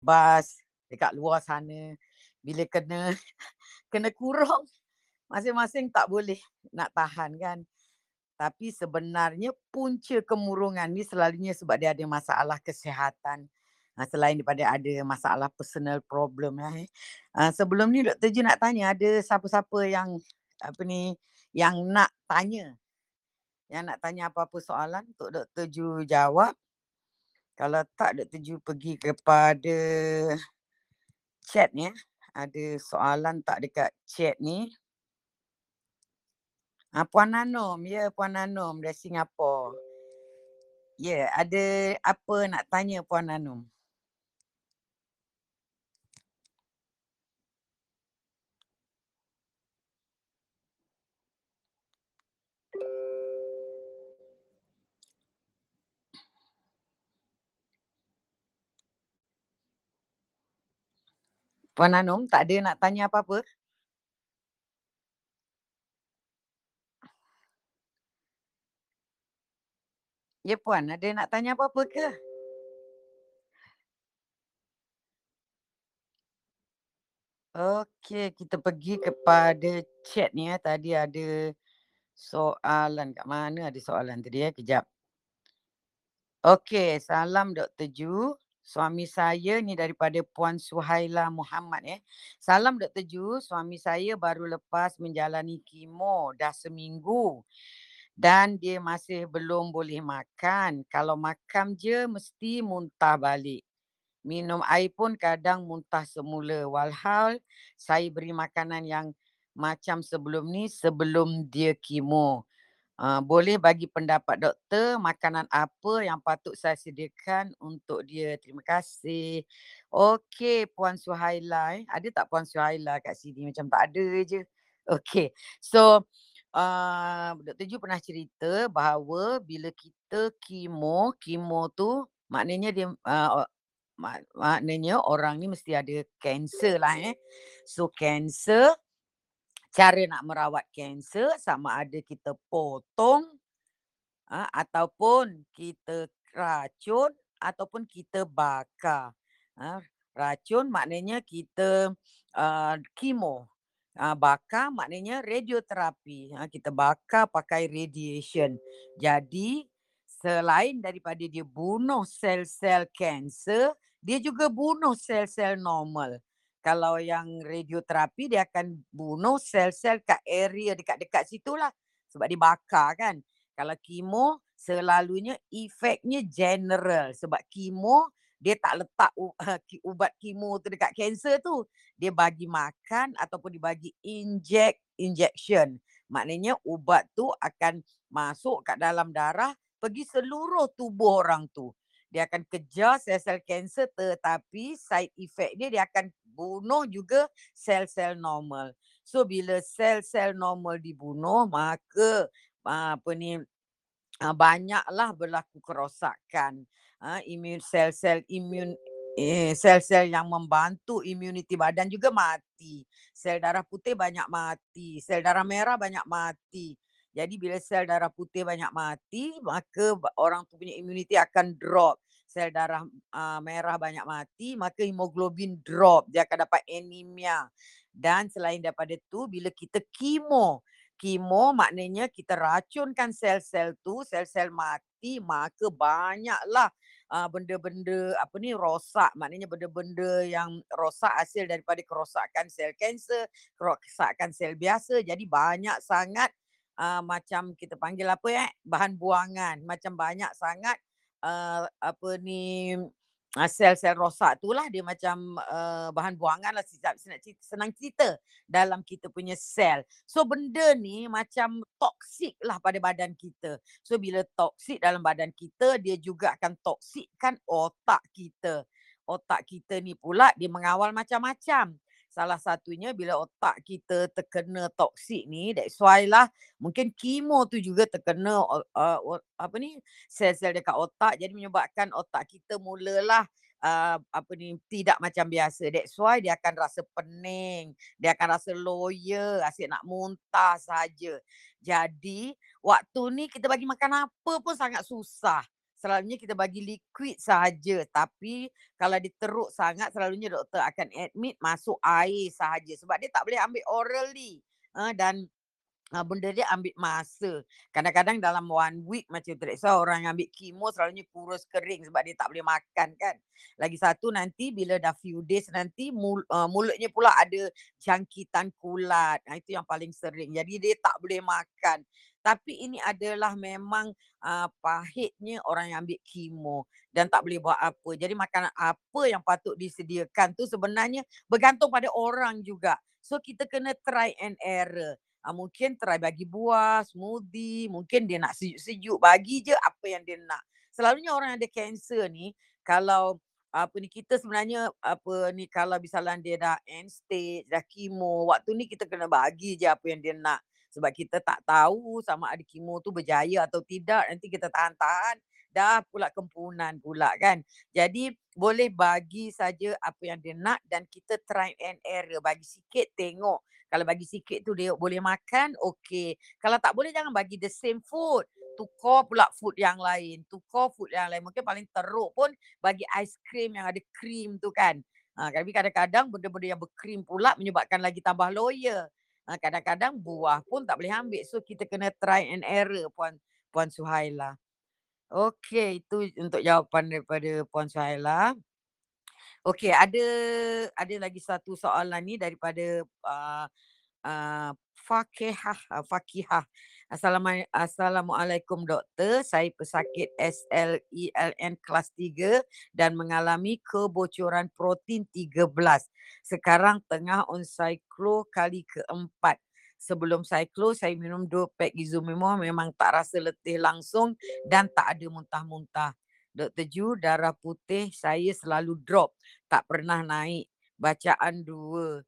bebas dekat luar sana bila kena kena kurung masing-masing tak boleh nak tahan kan. Tapi sebenarnya punca kemurungan ni selalunya sebab dia ada masalah kesihatan. Uh, selain daripada ada masalah personal problem lah eh. Uh, sebelum ni Dr. Ju nak tanya ada siapa-siapa yang apa ni yang nak tanya. Yang nak tanya apa-apa soalan untuk Dr. Ju jawab. Kalau tak Dr. Ju pergi kepada chat ni. Ada soalan tak dekat chat ni. Ha, Puan Nanom, ya Puan Nanom dari Singapura. Ya, ada apa nak tanya Puan Nanom? Puan Nanom, tak ada nak tanya apa-apa? Ya puan, ada nak tanya apa-apa ke? Okey, kita pergi kepada chat ni ya. Tadi ada soalan kat mana ada soalan tadi ya. Kejap. Okey, salam Dr. Ju. Suami saya ni daripada Puan Suhaila Muhammad ya. Salam Dr. Ju, suami saya baru lepas menjalani kemo dah seminggu dan dia masih belum boleh makan. Kalau makan je mesti muntah balik. Minum air pun kadang muntah semula. Walhal saya beri makanan yang macam sebelum ni sebelum dia kemo. Uh, boleh bagi pendapat doktor makanan apa yang patut saya sediakan untuk dia. Terima kasih. Okey Puan Suhaila. Eh. Ada tak Puan Suhaila kat sini? Macam tak ada je. Okey. So uh, Dr. Ju pernah cerita bahawa bila kita kemo, kemo tu maknanya dia uh, mak, maknanya orang ni mesti ada kanser lah eh. So kanser cara nak merawat kanser sama ada kita potong uh, ataupun kita racun ataupun kita bakar. Uh, racun maknanya kita uh, kemo bakar maknanya radioterapi. Uh, kita bakar pakai radiation. Jadi selain daripada dia bunuh sel-sel kanser, dia juga bunuh sel-sel normal. Kalau yang radioterapi dia akan bunuh sel-sel kat area dekat-dekat situlah. Sebab dia bakar kan. Kalau kemo selalunya efeknya general. Sebab kemo dia tak letak ubat kemo tu dekat kanser tu. Dia bagi makan ataupun dibagi inject injection. Maknanya ubat tu akan masuk kat dalam darah pergi seluruh tubuh orang tu. Dia akan kejar sel-sel kanser tetapi side effect dia dia akan bunuh juga sel-sel normal. So bila sel-sel normal dibunuh maka apa ni banyaklah berlaku kerosakan uh, imun sel-sel imun eh, sel-sel yang membantu imuniti badan juga mati. Sel darah putih banyak mati, sel darah merah banyak mati. Jadi bila sel darah putih banyak mati, maka orang tu punya imuniti akan drop. Sel darah uh, merah banyak mati, maka hemoglobin drop. Dia akan dapat anemia. Dan selain daripada tu, bila kita kemo, kemo maknanya kita racunkan sel-sel tu, sel-sel mati, maka banyaklah uh, benda-benda apa ni rosak maknanya benda-benda yang rosak hasil daripada kerosakan sel kanser, kerosakan sel biasa jadi banyak sangat uh, macam kita panggil apa ya bahan buangan macam banyak sangat uh, apa ni uh, sel-sel rosak tu lah dia macam uh, bahan buangan lah senang cerita, senang cerita dalam kita punya sel. So benda ni macam toksik lah pada badan kita. So bila toksik dalam badan kita dia juga akan toksikkan otak kita. Otak kita ni pula dia mengawal macam-macam salah satunya bila otak kita terkena toksik ni that's why lah mungkin kemo tu juga terkena uh, uh, apa ni sel-sel dekat otak jadi menyebabkan otak kita mulalah uh, apa ni tidak macam biasa. That's why dia akan rasa pening dia akan rasa loya asyik nak muntah saja. Jadi waktu ni kita bagi makan apa pun sangat susah selalunya kita bagi liquid sahaja. Tapi kalau diteruk sangat, selalunya doktor akan admit masuk air sahaja. Sebab dia tak boleh ambil orally. Uh, dan uh, benda dia ambil masa. Kadang-kadang dalam one week macam tu. So orang ambil kemo selalunya kurus kering sebab dia tak boleh makan kan. Lagi satu nanti bila dah few days nanti mul, uh, mulutnya pula ada jangkitan kulat. Nah, itu yang paling sering. Jadi dia tak boleh makan. Tapi ini adalah memang uh, pahitnya orang yang ambil kemo dan tak boleh buat apa. Jadi makanan apa yang patut disediakan tu sebenarnya bergantung pada orang juga. So kita kena try and error. Uh, mungkin try bagi buah, smoothie, mungkin dia nak sejuk-sejuk, bagi je apa yang dia nak. Selalunya orang yang ada kanser ni, kalau apa ni kita sebenarnya apa ni kalau misalnya dia dah end stage, dah kemo, waktu ni kita kena bagi je apa yang dia nak. Sebab kita tak tahu sama ada kemo tu berjaya atau tidak, nanti kita tahan-tahan dah pula kempunan pula kan. Jadi boleh bagi saja apa yang dia nak dan kita try and error. Bagi sikit tengok. Kalau bagi sikit tu dia boleh makan, okey. Kalau tak boleh jangan bagi the same food. Tukar pula food yang lain. Tukar food yang lain. Mungkin paling teruk pun bagi cream yang ada cream tu kan. Ha, tapi kadang-kadang benda-benda yang berkrim pula menyebabkan lagi tambah loya. Ha, kadang-kadang buah pun tak boleh ambil. So kita kena try and error Puan Puan Suhaila. Okey, itu untuk jawapan daripada Puan Suhaila. Okey, ada ada lagi satu soalan ni daripada uh, uh, Fakihah. Uh, Fakihah. Assalamualaikum doktor. Saya pesakit SLELN kelas 3 dan mengalami kebocoran protein 13. Sekarang tengah on cyclo kali keempat sebelum close saya minum dua pack Izumimo memang tak rasa letih langsung dan tak ada muntah-muntah. Dr. Ju, darah putih saya selalu drop. Tak pernah naik. Bacaan dua.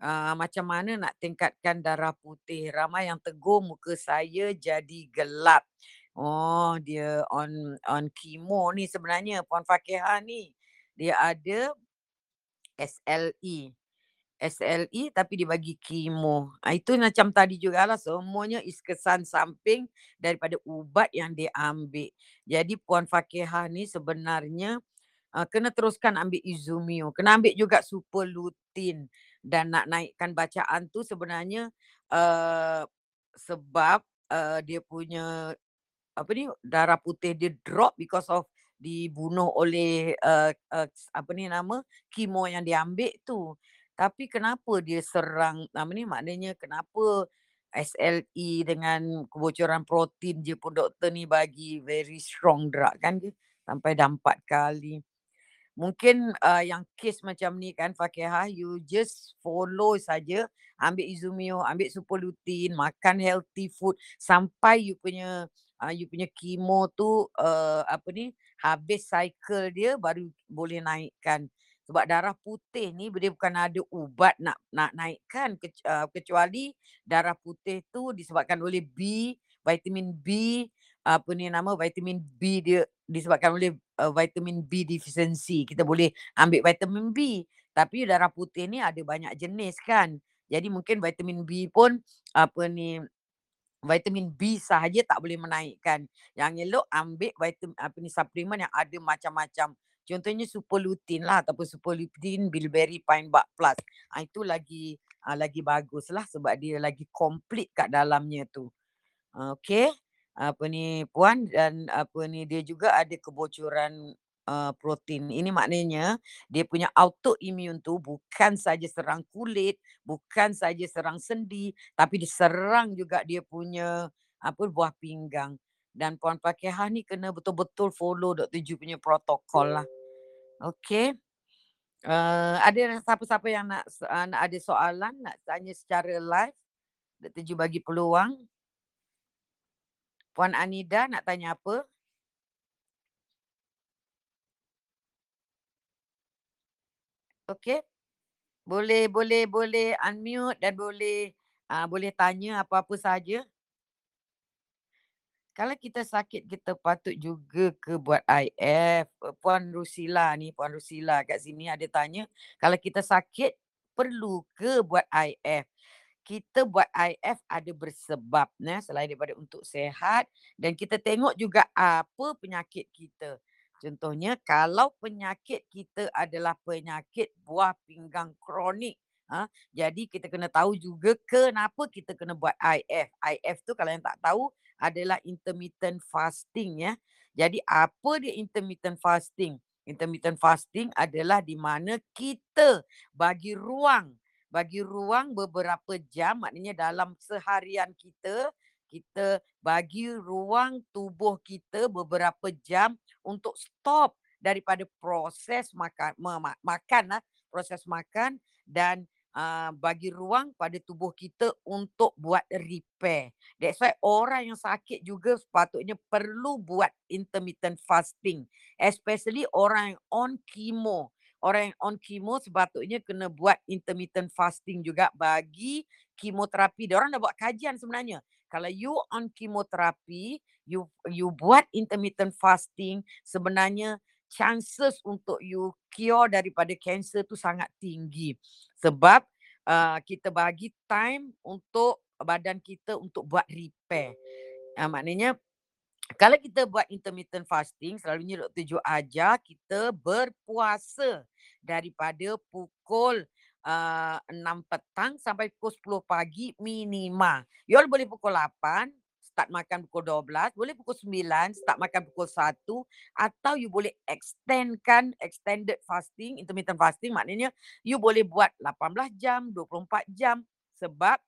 Uh, macam mana nak tingkatkan darah putih? Ramai yang tegur muka saya jadi gelap. Oh, dia on on kemo ni sebenarnya Puan Fakihah ni. Dia ada SLE. SLE tapi dibagi kemo. Ha, itu macam tadi juga lah semuanya is kesan samping daripada ubat yang dia ambil. Jadi Puan Fakihah ni sebenarnya uh, kena teruskan ambil Izumio. Kena ambil juga super lutein dan nak naikkan bacaan tu sebenarnya uh, sebab uh, dia punya apa ni darah putih dia drop because of dibunuh oleh uh, uh, apa ni nama kemo yang dia ambil tu. Tapi kenapa dia serang apa ni maknanya kenapa SLE dengan kebocoran protein je pun doktor ni bagi very strong drug kan dia sampai dah empat kali. Mungkin uh, yang case macam ni kan Fakihah you just follow saja. Ambil izumio, ambil super lutein, makan healthy food. Sampai you punya uh, you punya kemo tu uh, apa ni habis cycle dia baru boleh naikkan. Sebab darah putih ni dia bukan ada ubat nak nak naikkan uh, kecuali darah putih tu disebabkan oleh B vitamin B apa ni nama vitamin B dia disebabkan oleh uh, vitamin B deficiency kita boleh ambil vitamin B tapi darah putih ni ada banyak jenis kan jadi mungkin vitamin B pun apa ni vitamin B sahaja tak boleh menaikkan yang elok ambil vitamin apa ni suplemen yang ada macam-macam Contohnya super lutein lah ataupun super lutein bilberry pine bark plus. Ha, itu lagi uh, lagi bagus lah sebab dia lagi komplit kat dalamnya tu. Uh, okay. Apa ni puan dan apa ni dia juga ada kebocoran uh, protein. Ini maknanya dia punya autoimmune tu bukan saja serang kulit, bukan saja serang sendi, tapi diserang juga dia punya apa buah pinggang. Dan puan Fakihah ni kena betul-betul follow Dr. Ju punya protokol lah. Okey. Uh, ada siapa-siapa yang nak, uh, nak ada soalan, nak tanya secara live? Dr. Ju bagi peluang. Puan Anida nak tanya apa? Okey. Boleh, boleh, boleh unmute dan boleh uh, boleh tanya apa-apa saja kalau kita sakit kita patut juga ke buat IF. Puan Rusila ni, Puan Rusila kat sini ada tanya, kalau kita sakit perlu ke buat IF? Kita buat IF ada bersebab ya, selain daripada untuk sehat dan kita tengok juga apa penyakit kita. Contohnya kalau penyakit kita adalah penyakit buah pinggang kronik. Ha, jadi kita kena tahu juga kenapa kita kena buat IF. IF tu kalau yang tak tahu adalah intermittent fasting ya. Jadi apa dia intermittent fasting? Intermittent fasting adalah di mana kita bagi ruang bagi ruang beberapa jam maknanya dalam seharian kita kita bagi ruang tubuh kita beberapa jam untuk stop daripada proses makan makan lah proses makan dan uh, bagi ruang pada tubuh kita untuk buat repair. That's why orang yang sakit juga sepatutnya perlu buat intermittent fasting. Especially orang yang on chemo. Orang yang on chemo sepatutnya kena buat intermittent fasting juga bagi kemoterapi. Dia orang dah buat kajian sebenarnya. Kalau you on kemoterapi, you you buat intermittent fasting, sebenarnya chances untuk you cure daripada cancer tu sangat tinggi. Sebab uh, kita bagi time untuk badan kita untuk buat repair. Uh, maknanya kalau kita buat intermittent fasting, selalunya Dr. Jo ajar kita berpuasa daripada pukul uh, 6 petang sampai pukul 10 pagi minima. You all boleh pukul 8, start makan pukul 12, boleh pukul 9, start makan pukul 1 atau you boleh extendkan extended fasting, intermittent fasting maknanya you boleh buat 18 jam, 24 jam sebab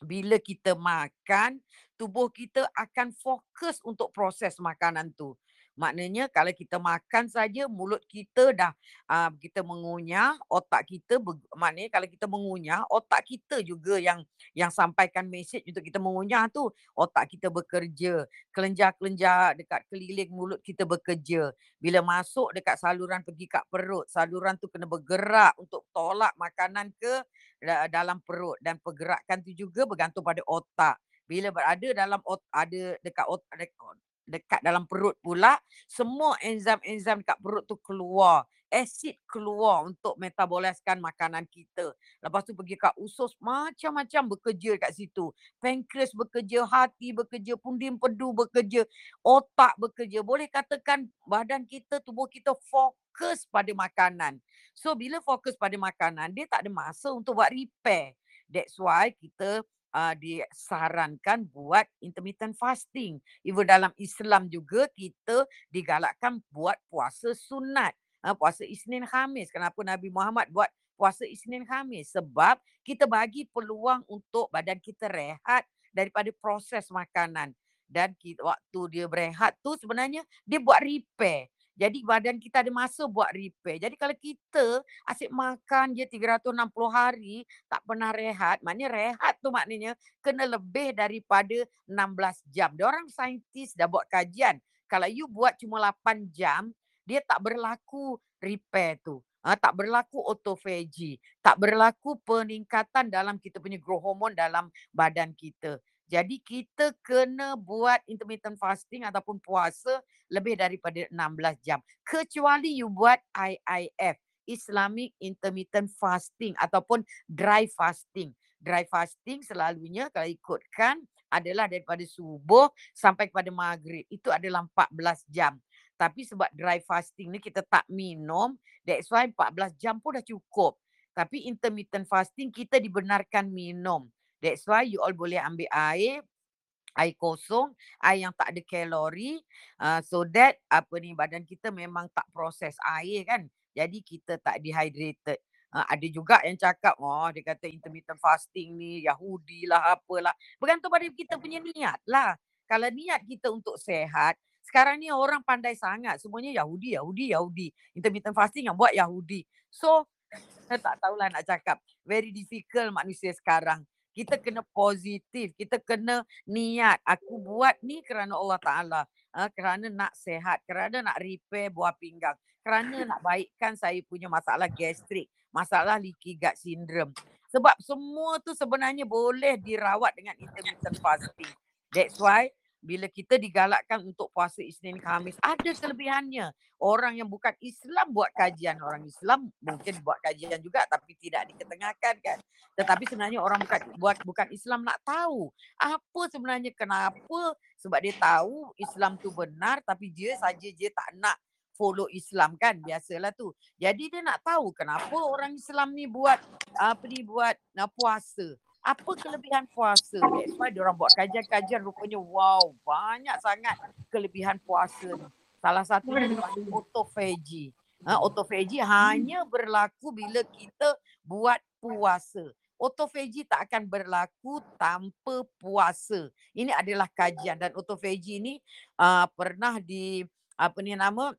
bila kita makan, tubuh kita akan fokus untuk proses makanan tu. Maknanya kalau kita makan saja mulut kita dah uh, kita mengunyah, otak kita maknanya kalau kita mengunyah, otak kita juga yang yang sampaikan mesej untuk kita mengunyah tu. Otak kita bekerja, kelenjar-kelenjar dekat keliling mulut kita bekerja. Bila masuk dekat saluran pergi kat perut, saluran tu kena bergerak untuk tolak makanan ke dalam perut dan pergerakan tu juga bergantung pada otak. Bila berada dalam ot- ada dekat otak dekat dalam perut pula semua enzim-enzim dekat perut tu keluar. Asid keluar untuk metaboliskan makanan kita. Lepas tu pergi kat usus macam-macam bekerja kat situ. Pankreas bekerja hati bekerja pundi empedu bekerja otak bekerja. Boleh katakan badan kita tubuh kita fokus pada makanan. So bila fokus pada makanan dia tak ada masa untuk buat repair. That's why kita uh, disarankan buat intermittent fasting. Even dalam Islam juga kita digalakkan buat puasa sunat. Uh, puasa Isnin Khamis. Kenapa Nabi Muhammad buat puasa Isnin Khamis? Sebab kita bagi peluang untuk badan kita rehat daripada proses makanan. Dan kita, waktu dia berehat tu sebenarnya dia buat repair. Jadi badan kita ada masa buat repair. Jadi kalau kita asyik makan je 360 hari tak pernah rehat, maknanya rehat tu maknanya kena lebih daripada 16 jam. Dia orang saintis dah buat kajian. Kalau you buat cuma 8 jam, dia tak berlaku repair tu. Ha, tak berlaku autophagy. Tak berlaku peningkatan dalam kita punya growth hormone dalam badan kita. Jadi kita kena buat intermittent fasting ataupun puasa lebih daripada 16 jam. Kecuali you buat IIF, Islamic Intermittent Fasting ataupun dry fasting. Dry fasting selalunya kalau ikutkan adalah daripada subuh sampai kepada maghrib. Itu adalah 14 jam. Tapi sebab dry fasting ni kita tak minum, that's why 14 jam pun dah cukup. Tapi intermittent fasting kita dibenarkan minum. That's why you all boleh ambil air air kosong, air yang tak ada kalori uh, so that apa ni badan kita memang tak proses air kan. Jadi kita tak dehydrated. Uh, ada juga yang cakap, oh dia kata intermittent fasting ni Yahudi lah apalah. Bergantung pada kita punya niat lah. Kalau niat kita untuk sehat, sekarang ni orang pandai sangat. Semuanya Yahudi, Yahudi, Yahudi. Intermittent fasting yang buat Yahudi. So, tak tahulah nak cakap. Very difficult manusia sekarang. Kita kena positif. Kita kena niat. Aku buat ni kerana Allah Ta'ala. Uh, kerana nak sehat. Kerana nak repair buah pinggang. Kerana nak baikkan saya punya masalah gastrik. Masalah leaky gut syndrome. Sebab semua tu sebenarnya boleh dirawat dengan intermittent fasting. That's why bila kita digalakkan untuk puasa Isnin Khamis ada kelebihannya. Orang yang bukan Islam buat kajian, orang Islam mungkin buat kajian juga tapi tidak diketengahkan kan. Tetapi sebenarnya orang bukan buat bukan Islam nak tahu apa sebenarnya kenapa sebab dia tahu Islam tu benar tapi dia saja dia tak nak follow Islam kan biasalah tu. Jadi dia nak tahu kenapa orang Islam ni buat apa ni buat uh, puasa apa kelebihan puasa. That's why orang buat kajian-kajian rupanya wow banyak sangat kelebihan puasa ni. Salah satu dipanggil autophagy. Ha, autophagy hanya berlaku bila kita buat puasa. Autophagy tak akan berlaku tanpa puasa. Ini adalah kajian dan autophagy ini uh, pernah di apa ni nama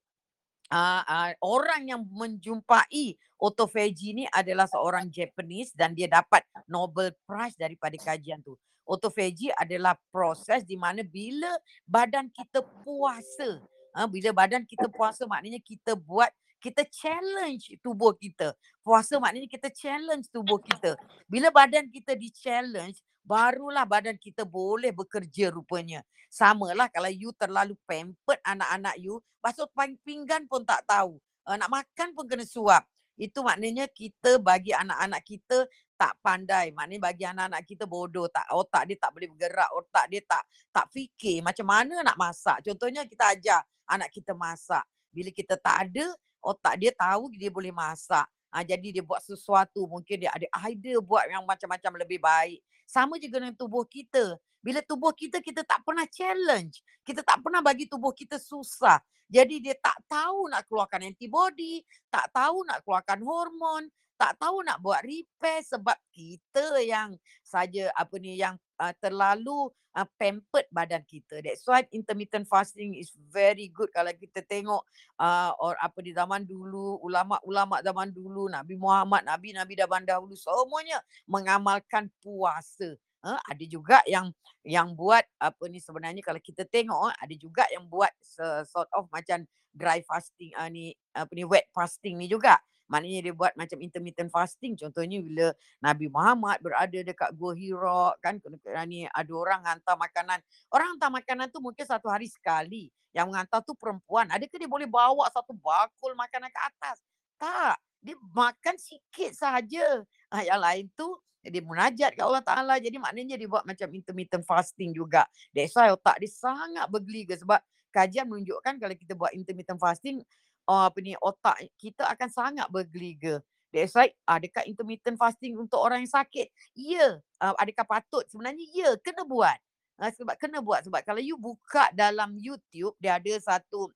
uh, uh, orang yang menjumpai autophagy ni adalah seorang Japanese dan dia dapat Nobel Prize daripada kajian tu. Autophagy adalah proses di mana bila badan kita puasa, uh, bila badan kita puasa maknanya kita buat kita challenge tubuh kita. Puasa maknanya kita challenge tubuh kita. Bila badan kita di challenge, barulah badan kita boleh bekerja rupanya. Samalah kalau you terlalu pampered anak-anak you, basuh pinggan pun tak tahu. Uh, nak makan pun kena suap. Itu maknanya kita bagi anak-anak kita tak pandai. Maknanya bagi anak-anak kita bodoh. Tak, otak dia tak boleh bergerak. Otak dia tak tak fikir macam mana nak masak. Contohnya kita ajar anak kita masak. Bila kita tak ada, otak dia tahu dia boleh masak. Ha, jadi dia buat sesuatu. Mungkin dia ada idea buat yang macam-macam lebih baik. Sama juga dengan tubuh kita. Bila tubuh kita, kita tak pernah challenge. Kita tak pernah bagi tubuh kita susah. Jadi dia tak tahu nak keluarkan antibody, tak tahu nak keluarkan hormon, tak tahu nak buat repair sebab kita yang saja apa ni yang uh, terlalu uh, pampered badan kita. That's why intermittent fasting is very good kalau kita tengok uh, or apa di zaman dulu, ulama-ulama zaman dulu, Nabi Muhammad, Nabi-nabi zaman dahulu semuanya mengamalkan puasa. Uh, ada juga yang yang buat apa ni sebenarnya kalau kita tengok uh, ada juga yang buat sort of macam dry fasting uh, ni apa ni wet fasting ni juga. Maknanya dia buat macam intermittent fasting. Contohnya bila Nabi Muhammad berada dekat Gua Hira kan ni ada orang hantar makanan. Orang hantar makanan tu mungkin satu hari sekali. Yang menghantar tu perempuan. Adakah dia boleh bawa satu bakul makanan ke atas? Tak. Dia makan sikit saja. Uh, yang lain tu dia munajat ke Allah Ta'ala. Jadi maknanya dia buat macam intermittent fasting juga. That's why otak dia sangat bergeliga sebab kajian menunjukkan kalau kita buat intermittent fasting, uh, apa ni, otak kita akan sangat bergeliga. That's why adakah intermittent fasting untuk orang yang sakit? Ya. Uh, adakah patut? Sebenarnya ya, kena buat. Uh, sebab kena buat. Sebab kalau you buka dalam YouTube, dia ada satu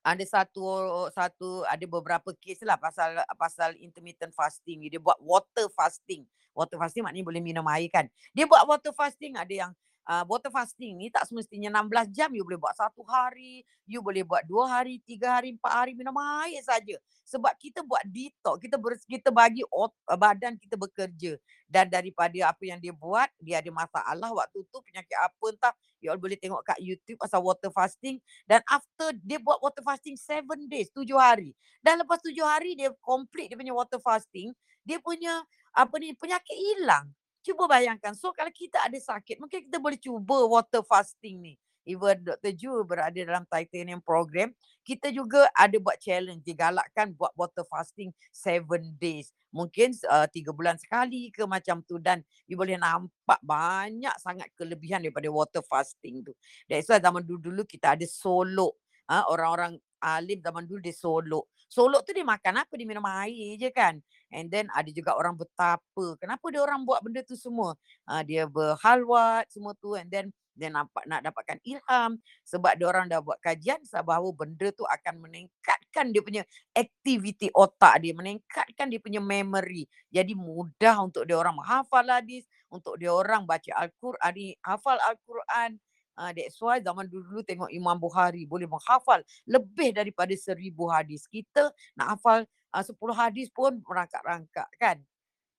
ada satu satu ada beberapa kes lah pasal pasal intermittent fasting dia buat water fasting water fasting maknanya boleh minum air kan dia buat water fasting ada yang uh, water fasting ni tak semestinya 16 jam you boleh buat satu hari you boleh buat dua hari tiga hari empat hari minum air saja. Sebab kita buat detox kita ber, kita bagi ot, badan kita bekerja. Dan daripada apa yang dia buat dia ada masalah waktu tu penyakit apa entah you all boleh tengok kat YouTube pasal water fasting. Dan after dia buat water fasting 7 days tujuh hari. Dan lepas tujuh hari dia complete dia punya water fasting dia punya apa ni penyakit hilang cuba bayangkan so kalau kita ada sakit mungkin kita boleh cuba water fasting ni even Dr. Ju berada dalam titanium program, kita juga ada buat challenge, digalakkan buat water fasting seven days. Mungkin uh, tiga bulan sekali ke macam tu dan you boleh nampak banyak sangat kelebihan daripada water fasting tu. That's why zaman dulu-dulu kita ada solo. Uh, orang-orang alim zaman dulu dia solo. Solo tu dia makan apa? Dia minum air je kan. And then ada juga orang betapa. Kenapa dia orang buat benda tu semua? Uh, dia berhalwat semua tu and then dia nampak nak dapatkan ilham sebab dia orang dah buat kajian bahawa benda tu akan meningkatkan dia punya aktiviti otak dia meningkatkan dia punya memory jadi mudah untuk dia orang menghafal hadis untuk dia orang baca al-Quran hafal al-Quran uh, that's why zaman dulu tengok Imam Bukhari boleh menghafal lebih daripada seribu hadis kita nak hafal uh, sepuluh hadis pun merangkak-rangkak kan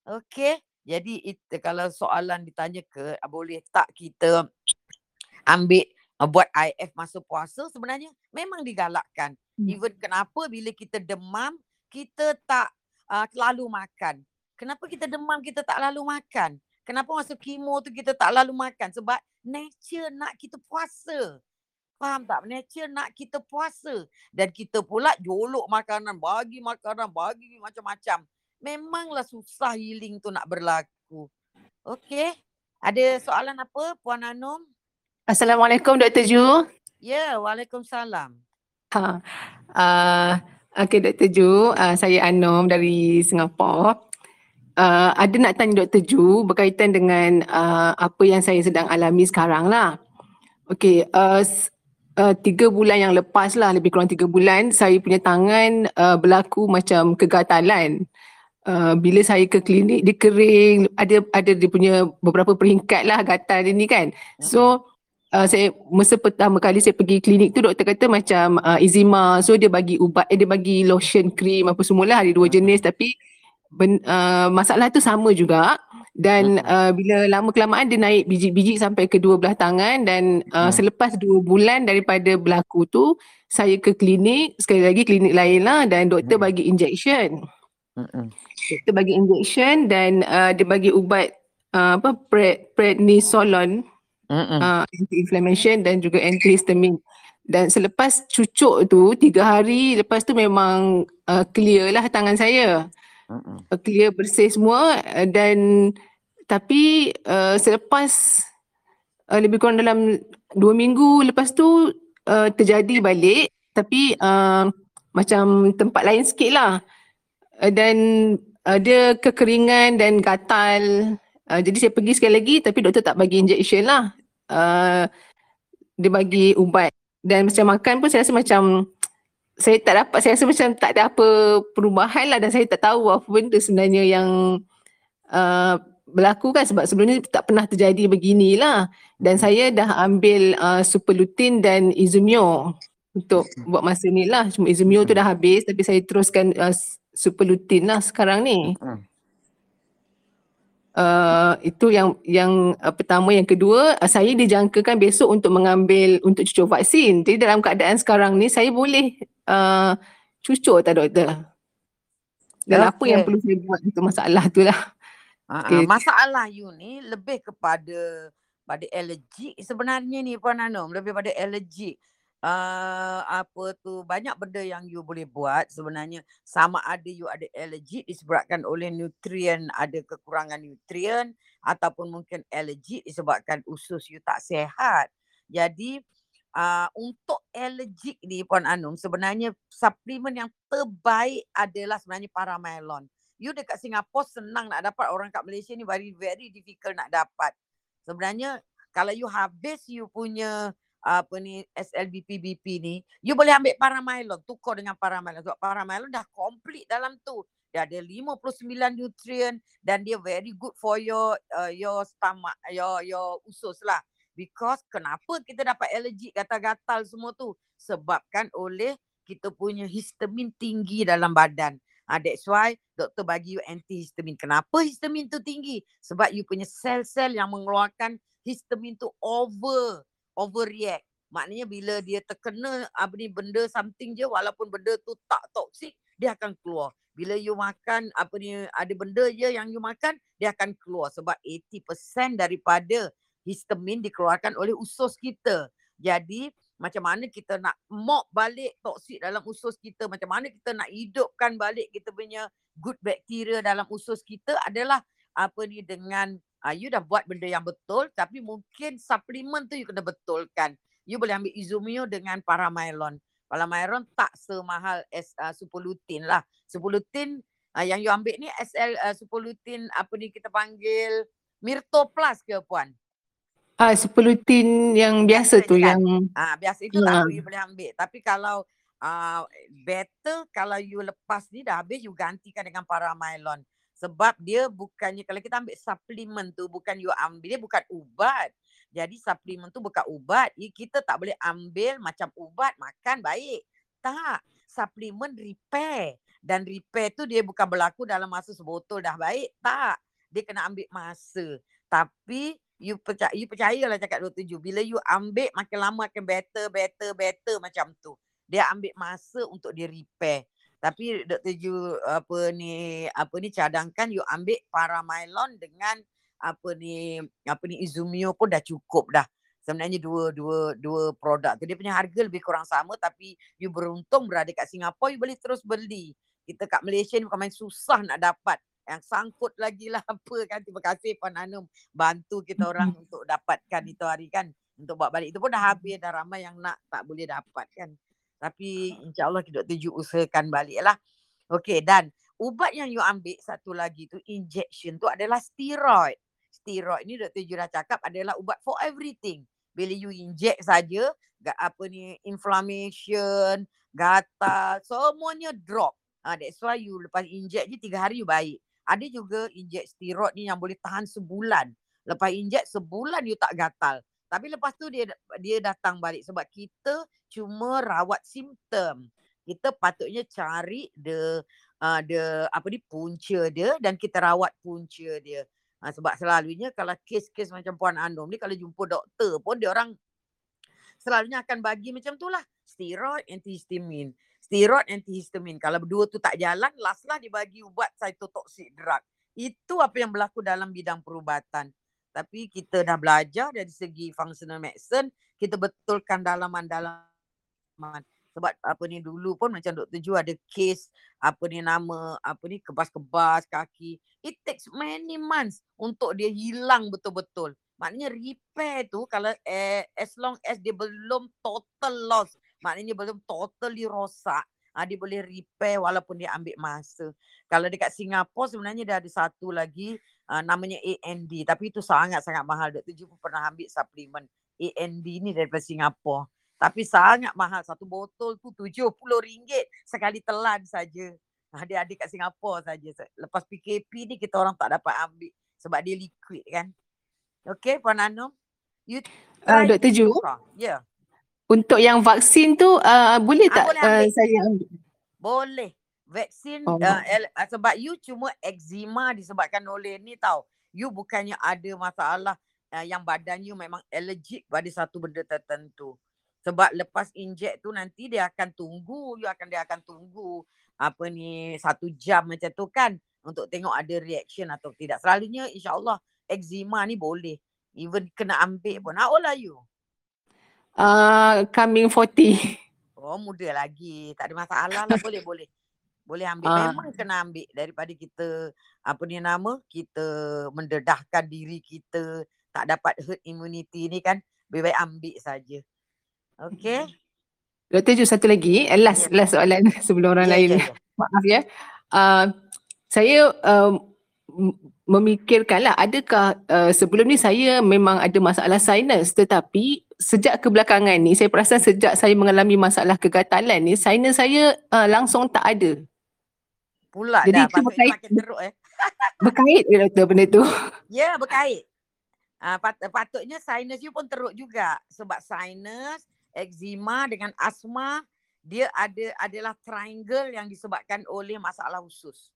Okay. Jadi itu kalau soalan ditanya ke boleh tak kita ambil uh, buat IF masa puasa sebenarnya memang digalakkan. Hmm. Even kenapa bila kita demam kita tak uh, lalu makan. Kenapa kita demam kita tak lalu makan? Kenapa masa kemo tu kita tak lalu makan? Sebab nature nak kita puasa. Faham tak? Nature nak kita puasa. Dan kita pula jolok makanan, bagi makanan, bagi macam-macam. Memanglah susah healing tu nak berlaku. Okey. Ada soalan apa Puan Anum? Assalamualaikum Dr. Ju. Ya, Waalaikumsalam. Ha. Uh, okay Dr. Ju, uh, saya Anum dari Singapura. Uh, ada nak tanya Dr. Ju berkaitan dengan uh, apa yang saya sedang alami sekarang lah. Okay, uh, uh, tiga bulan yang lepas lah, lebih kurang tiga bulan, saya punya tangan uh, berlaku macam kegatalan. Uh, bila saya ke klinik, dia kering, ada ada dia punya beberapa peringkat lah gatal dia ni kan. So, uh, saya masa pertama kali saya pergi klinik tu, doktor kata macam uh, eczema. So, dia bagi ubat, eh, dia bagi lotion, krim apa semualah, ada dua jenis tapi ben, uh, masalah tu sama juga dan uh, bila lama kelamaan dia naik biji-biji sampai ke dua belah tangan dan uh, hmm. selepas dua bulan daripada berlaku tu saya ke klinik sekali lagi klinik lain lah dan doktor hmm. bagi injection hmm. doktor bagi injection dan uh, dia bagi ubat uh, apa pred, prednisolone hmm. uh, anti-inflammation dan juga antihistamine dan selepas cucuk tu tiga hari lepas tu memang uh, clear lah tangan saya uh, clear bersih semua uh, dan tapi uh, selepas uh, lebih kurang dalam dua minggu lepas tu uh, terjadi balik tapi uh, macam tempat lain sikit lah. Uh, dan uh, dia kekeringan dan gatal. Uh, jadi saya pergi sekali lagi tapi doktor tak bagi injection lah. Uh, dia bagi ubat. Dan macam makan pun saya rasa macam saya tak dapat, saya rasa macam tak ada apa perubahan lah dan saya tak tahu apa benda sebenarnya yang uh, berlaku kan. Sebab sebelum ni tak pernah terjadi beginilah. Dan saya dah ambil uh, superlutin dan izumio untuk buat masa ni lah. Cuma izumio tu dah habis tapi saya teruskan uh, superlutin lah sekarang ni. Uh, itu yang yang uh, pertama. Yang kedua uh, saya dijangkakan besok untuk mengambil untuk cucuk vaksin. Jadi dalam keadaan sekarang ni saya boleh uh, cucuk tak doktor? Dan okay. apa yang perlu saya buat untuk masalah tu lah. Uh, okay. Masalah you ni lebih kepada pada alergi sebenarnya ni Puan Anum. Lebih pada alergi. Uh, apa tu banyak benda yang you boleh buat sebenarnya sama ada you ada alergi disebabkan oleh nutrien ada kekurangan nutrien ataupun mungkin alergi disebabkan usus you tak sihat jadi uh, untuk alergik ni Puan Anum sebenarnya suplemen yang terbaik adalah sebenarnya paramelon. You dekat Singapura senang nak dapat orang kat Malaysia ni very very difficult nak dapat. Sebenarnya kalau you habis you punya apa ni SLBP BP ni, you boleh ambil paramelon, tukar dengan paramelon. Sebab paramelon dah complete dalam tu. Dia ada 59 nutrien dan dia very good for your uh, your stomach, your your usus lah. Because kenapa kita dapat alergi gatal-gatal semua tu? Sebabkan oleh kita punya histamin tinggi dalam badan. Ha, that's why doktor bagi you antihistamin. Kenapa histamin tu tinggi? Sebab you punya sel-sel yang mengeluarkan histamin tu over, overreact. Maknanya bila dia terkena apa ni benda something je walaupun benda tu tak toksik, dia akan keluar. Bila you makan apa ni ada benda je yang you makan, dia akan keluar sebab 80% daripada histamin dikeluarkan oleh usus kita. Jadi macam mana kita nak mop balik toksik dalam usus kita, macam mana kita nak hidupkan balik kita punya good bacteria dalam usus kita adalah apa ni dengan uh, you dah buat benda yang betul tapi mungkin suplemen tu you kena betulkan. You boleh ambil izumio dengan paramylon. Paramylon tak semahal as uh, superlutin lah. Superlutin uh, yang you ambil ni SL uh, superlutin apa ni kita panggil Mirto Plus ke puan? Ah, sepelutin yang biasa, tu kan? yang ah biasa itu tak apa you boleh ambil. Tapi kalau ah better kalau you lepas ni dah habis you gantikan dengan paramylon. Sebab dia bukannya kalau kita ambil suplemen tu bukan you ambil dia bukan ubat. Jadi suplemen tu bukan ubat. Kita tak boleh ambil macam ubat makan baik. Tak. Suplemen repair. Dan repair tu dia bukan berlaku dalam masa sebotol dah baik. Tak. Dia kena ambil masa. Tapi you percaya you percayalah cakap Dr. Ju bila you ambil makin lama makin better better better macam tu dia ambil masa untuk dia repair tapi Dr. Ju apa ni apa ni cadangkan you ambil paramylon dengan apa ni apa ni Izumio pun dah cukup dah. Sebenarnya dua dua dua produk tu dia punya harga lebih kurang sama tapi you beruntung berada kat Singapura you boleh terus beli. Kita kat Malaysia ni bukan main susah nak dapat. Yang sangkut lagi lah apa kan. Terima kasih Puan Anum bantu kita orang untuk dapatkan itu hari kan. Untuk buat balik. Itu pun dah habis dah ramai yang nak tak boleh dapat kan. Tapi insyaAllah kita tuju usahakan balik lah. Okay dan ubat yang you ambil satu lagi tu injection tu adalah steroid. Steroid ni Dr. Ju dah cakap adalah ubat for everything. Bila you inject saja apa ni inflammation, gatal, semuanya drop. Ha, that's why you lepas inject je tiga hari you baik. Ada juga inject steroid ni yang boleh tahan sebulan. Lepas inject sebulan you tak gatal. Tapi lepas tu dia dia datang balik sebab kita cuma rawat simptom. Kita patutnya cari the uh, the apa ni punca dia dan kita rawat punca dia. Uh, sebab selalunya kalau kes-kes macam Puan Anom ni kalau jumpa doktor pun dia orang selalunya akan bagi macam tu lah. Steroid, antihistamin. Steroid, antihistamin. Kalau berdua tu tak jalan, last lah dibagi ubat cytotoxic drug. Itu apa yang berlaku dalam bidang perubatan. Tapi kita dah belajar dari segi functional medicine, kita betulkan dalaman-dalaman sebab apa ni dulu pun macam Dr. Ju ada case apa ni nama apa ni kebas-kebas kaki it takes many months untuk dia hilang betul-betul maknanya repair tu kalau eh, as long as dia belum total loss maknanya belum totally rosak ha, dia boleh repair walaupun dia ambil masa kalau dekat Singapura sebenarnya dia ada satu lagi uh, namanya AND tapi itu sangat-sangat mahal Dr. Ju pun pernah ambil suplemen AND ni daripada Singapura tapi sangat mahal. Satu botol tu RM70 sekali telan saja. Ha, dia ada kat Singapura saja. Lepas PKP ni kita orang tak dapat ambil. Sebab dia liquid kan. Okay Puan Anum. You uh, Dr. Ju. Ya. Yeah. Untuk yang vaksin tu uh, boleh tak uh, saya ambil? Boleh. Vaksin oh. uh, sebab you cuma eczema disebabkan oleh ni tau. You bukannya ada masalah uh, yang badan you memang allergic pada satu benda tertentu. Sebab lepas inject tu nanti dia akan tunggu, you akan dia akan tunggu apa ni satu jam macam tu kan untuk tengok ada reaction atau tidak. Selalunya insyaAllah eczema ni boleh. Even kena ambil pun. How old are you? Uh, coming 40. Oh muda lagi. Tak ada masalah lah. Boleh boleh. Boleh ambil. Uh. Memang kena ambil daripada kita apa ni nama kita mendedahkan diri kita tak dapat herd immunity ni kan. Lebih baik ambil saja. Okay. Dr. Ju satu lagi, eh, last yeah. last soalan sebelum orang yeah, lain. Yeah, yeah. Maaf ya. Uh, saya uh, memikirkanlah adakah uh, sebelum ni saya memang ada masalah sinus tetapi sejak kebelakangan ni saya perasan sejak saya mengalami masalah kegatalan ni sinus saya uh, langsung tak ada. Pula Jadi dah berkait, makin teruk eh. berkait ke doktor benda tu? Ya, yeah, berkait. Uh, pat- patutnya sinus you pun teruk juga sebab sinus eczema dengan asma dia ada adalah triangle yang disebabkan oleh masalah usus.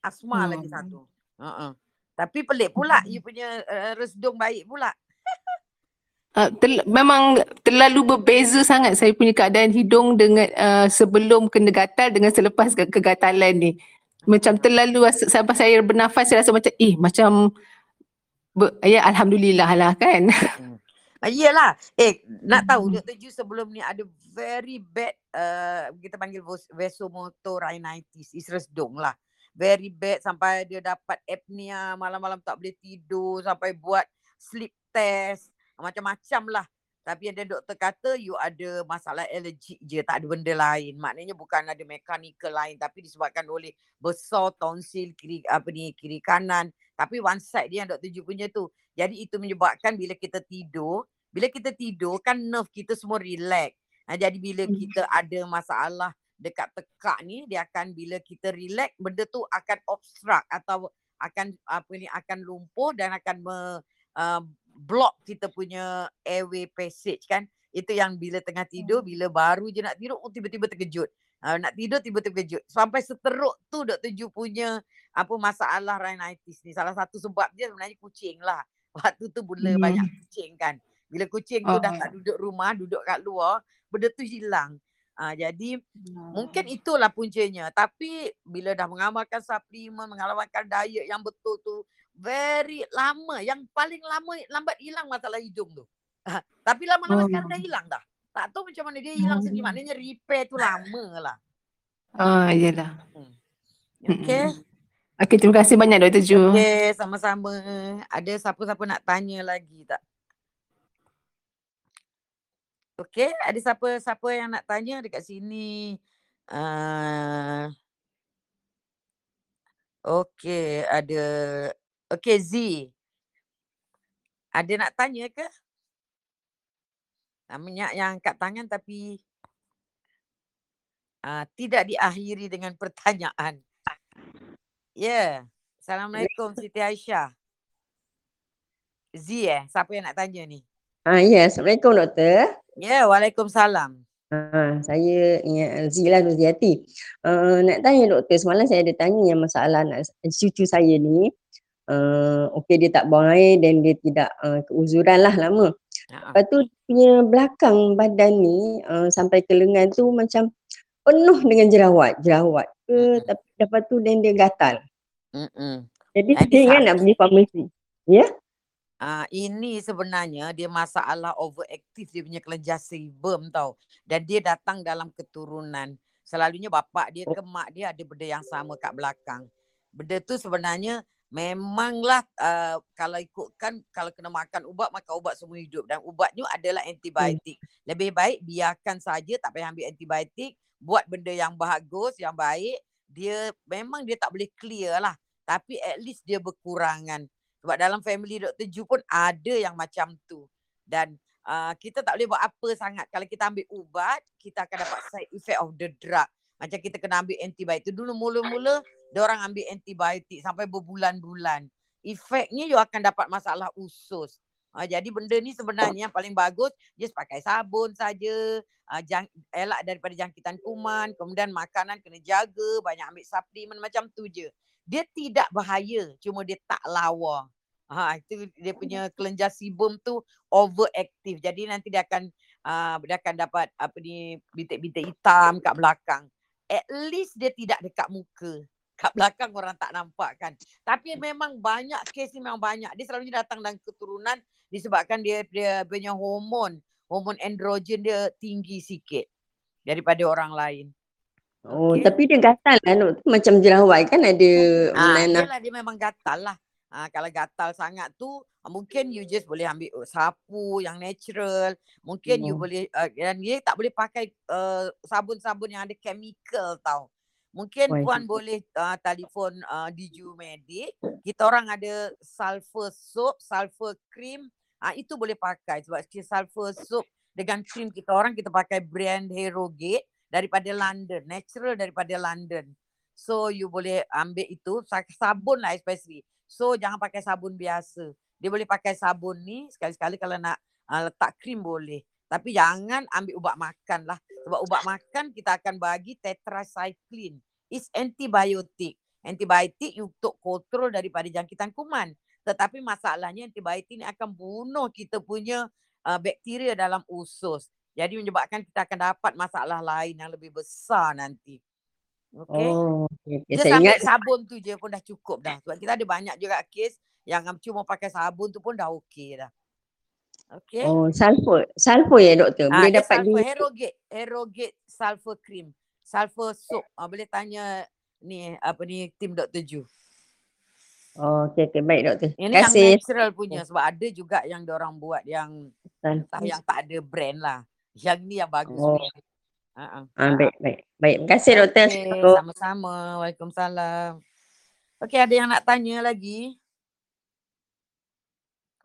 Asma hmm. lagi satu. Uh-uh. Tapi pelik pula hmm. you punya uh, resdung baik pula. Uh, tel- memang terlalu berbeza sangat saya punya keadaan hidung dengan uh, sebelum kena gatal dengan selepas kegatalan ni. Macam hmm. terlalu sampai saya bernafas saya rasa macam eh macam ber- ya alhamdulillah lah kan. Hmm. Uh, iyalah. Eh, nak tahu mm-hmm. Dr. Ju sebelum ni ada very bad uh, kita panggil vasomotor rhinitis. Is dong lah. Very bad sampai dia dapat apnea, malam-malam tak boleh tidur, sampai buat sleep test, macam-macam lah. Tapi ada doktor kata you ada masalah allergic je, tak ada benda lain. Maknanya bukan ada mechanical lain tapi disebabkan oleh besar tonsil kiri apa ni kiri kanan. Tapi one side dia yang doktor Ju punya tu. Jadi itu menyebabkan bila kita tidur, bila kita tidur kan nerve kita semua relax. Ha, jadi bila hmm. kita ada masalah dekat tekak ni, dia akan bila kita relax, benda tu akan obstruct atau akan apa ni akan lumpuh dan akan me, uh, block kita punya airway passage kan. Itu yang bila tengah tidur, hmm. bila baru je nak tidur, oh, tiba-tiba terkejut. Uh, nak tidur tiba-tiba terkejut. Sampai seteruk tu Dr. Ju punya apa masalah rhinitis ni. Salah satu sebab dia sebenarnya kucing lah. Waktu tu mula hmm. banyak kucing kan. Bila kucing tu uh. dah tak duduk rumah, duduk kat luar, benda tu hilang. Ah, jadi mungkin itulah puncanya. Tapi bila dah mengamalkan suplemen, mengamalkan diet yang betul tu very lama. Yang paling lama lambat hilang masalah hidung tu. Ah, tapi lama-lama sekarang dah Oh. hilang dah. Tak tahu macam mana dia hilang sendiri. Hmm. Maknanya repair tu lama lah. Ah, iyalah. Okay. Mm-mm. Okey, terima kasih banyak Dr. Ju. Okay, sama-sama. Ada siapa-siapa nak tanya lagi tak? Okay, ada siapa-siapa yang nak tanya dekat sini? Uh, okay, ada. Okay, Z. Ada nak tanya ke? Namanya yang angkat tangan tapi uh, tidak diakhiri dengan pertanyaan. Ya. Yeah. Assalamualaikum Siti Aisyah. Z eh, siapa yang nak tanya ni? Ah, ya, Assalamualaikum doktor. Ya, yeah, Waalaikumsalam. Ah, saya ya, Zila Nuziati. Uh, nak tanya doktor, semalam saya ada tanya yang masalah anak cucu saya ni. Uh, Okey dia tak buang air dan dia tidak uh, keuzuran lah lama. Lepas tu punya belakang badan ni uh, sampai ke lengan tu macam penuh dengan jerawat. Jerawat ke Mm-mm. tapi lepas tu dan dia gatal. Mm-mm. Jadi saya ingat nak pergi farmasi. Ah, ini sebenarnya dia masalah overaktif dia punya kelenjar sebum tau. Dan dia datang dalam keturunan. Selalunya bapak dia ke mak dia ada benda yang sama kat belakang. Benda tu sebenarnya memanglah uh, kalau ikutkan kalau kena makan ubat makan ubat semua hidup dan ubatnya adalah antibiotik. Lebih baik biarkan saja tak payah ambil antibiotik, buat benda yang bagus, yang baik, dia memang dia tak boleh clear lah. Tapi at least dia berkurangan. Sebab dalam family Dr. Ju pun ada yang macam tu. Dan uh, kita tak boleh buat apa sangat. Kalau kita ambil ubat, kita akan dapat side effect of the drug. Macam kita kena ambil antibiotik. Dulu mula-mula, orang ambil antibiotik sampai berbulan-bulan. Efeknya you akan dapat masalah usus. Uh, jadi benda ni sebenarnya yang paling bagus, just pakai sabun saja. Uh, jang, elak daripada jangkitan kuman. Kemudian makanan kena jaga, banyak ambil suplemen macam tu je dia tidak bahaya cuma dia tak lawa. Ha itu dia punya kelenjar sebum tu overaktif. Jadi nanti dia akan uh, dia akan dapat apa ni bintik-bintik hitam kat belakang. At least dia tidak dekat muka. Kat belakang orang tak nampak kan. Tapi memang banyak kes ni memang banyak. Dia selalunya datang dalam keturunan disebabkan dia dia punya hormon, hormon androgen dia tinggi sikit daripada orang lain. Oh, Okey. tapi dia gatal doktor. Macam jerawat kan ada Ah, yelah dia memang gatal lah. Ah, kalau gatal sangat tu ah, mungkin you just boleh ambil uh, sapu yang natural. Mungkin you Oh. boleh uh, dan dia tak boleh pakai uh, sabun-sabun yang ada chemical tau. Mungkin Why? puan boleh uh, telefon uh, Diju Medic. Kita orang ada sulfur soap, sulfur cream. Ah itu boleh pakai sebab si sulfur soap dengan cream kita orang kita pakai brand Herogate daripada London, natural daripada London. So you boleh ambil itu sa- sabun lah especially. So jangan pakai sabun biasa. Dia boleh pakai sabun ni sekali-sekali kalau nak uh, letak krim boleh. Tapi jangan ambil ubat makan lah. Sebab ubat makan kita akan bagi tetracycline. It's antibiotic. Antibiotik untuk kontrol daripada jangkitan kuman. Tetapi masalahnya antibiotik ni akan bunuh kita punya uh, bakteria dalam usus. Jadi menyebabkan kita akan dapat masalah lain yang lebih besar nanti. Okay. Oh, okay. okay. Saya ingat sabun tu je pun dah cukup dah. Sebab kita ada banyak juga kes yang cuma pakai sabun tu pun dah okey dah. Okay. oh sulfur. Sulfur ya doktor. Ah, Boleh dapat di sulfur Herogate, Herogate sulfur cream, sulfur soap. Ah, boleh tanya ni apa ni tim Dr. Ju. Oh, okey okey baik doktor. Ini Terima yang kasih. natural punya sebab ada juga yang orang buat yang Sulfur. yang tak ada brand lah. Yang ni yang bagus Oh. punya. Ah, baik baik. Baik. Terima kasih doktor. Assalamualaikum. sama-sama. Waalaikumsalam. Okey, ada yang nak tanya lagi?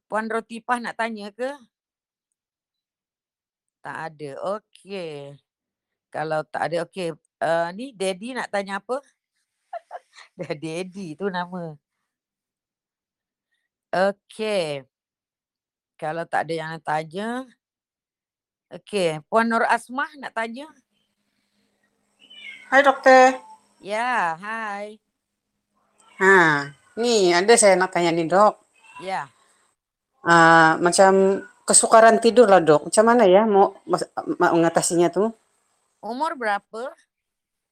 Puan Rotifah nak tanya ke? Tak ada. Okey. Kalau tak ada, okey. Uh, ni Daddy nak tanya apa? Dah Daddy tu nama. Okey. Kalau tak ada yang nak tanya. Okey. Puan Nur Asmah nak tanya? Hai doktor. Ya, hai. Ha, ni ada saya nak tanya nih dok. Ya. Ah, macam kesukaran tidur lah dok. Macam mana ya mau mas- ma- mengatasinya tuh? Umur berapa?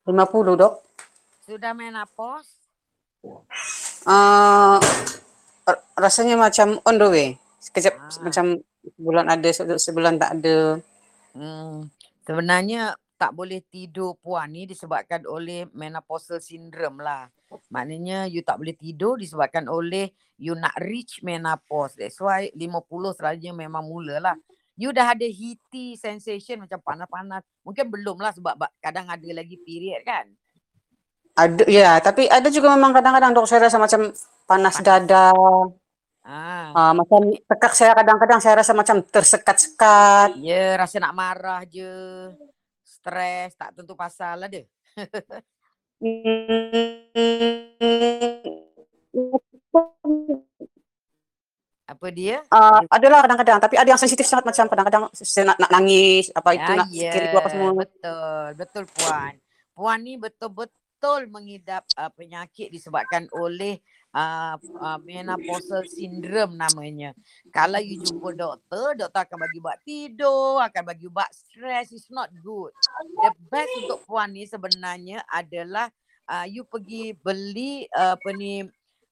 50 dok. Sudah menopause? Uh, rasanya macam on the way. Sekejap Ah. macam sebulan ada, se- sebulan tak ada. Hmm. Sebenarnya tak boleh tidur puan ni disebabkan oleh menopausal syndrome lah. Maknanya you tak boleh tidur disebabkan oleh you nak reach menopause. That's why 50 selalunya memang mula lah. You dah ada heaty sensation macam panas-panas. Mungkin belum lah sebab ba- kadang ada lagi period kan. Ada ya, tapi ada juga memang kadang-kadang dok saya rasa macam panas dada. Ah. Uh, macam tekak saya kadang-kadang saya rasa macam tersekat-sekat. Ya, rasa nak marah je. Stres, tak tentu pasal ada. Apa dia? Uh, adalah kadang-kadang tapi ada yang sensitif sangat macam kadang-kadang saya nak, nak nangis apa itu Ya, nak ya, sikit itu apa semua. betul. Betul puan. Puan ni betul-betul mengidap uh, penyakit disebabkan oleh uh, uh, menopausal syndrome namanya. Kalau you jumpa doktor, doktor akan bagi ubat tidur, akan bagi ubat stres. It's not good. The best untuk puan ni sebenarnya adalah uh, you pergi beli uh, apa ni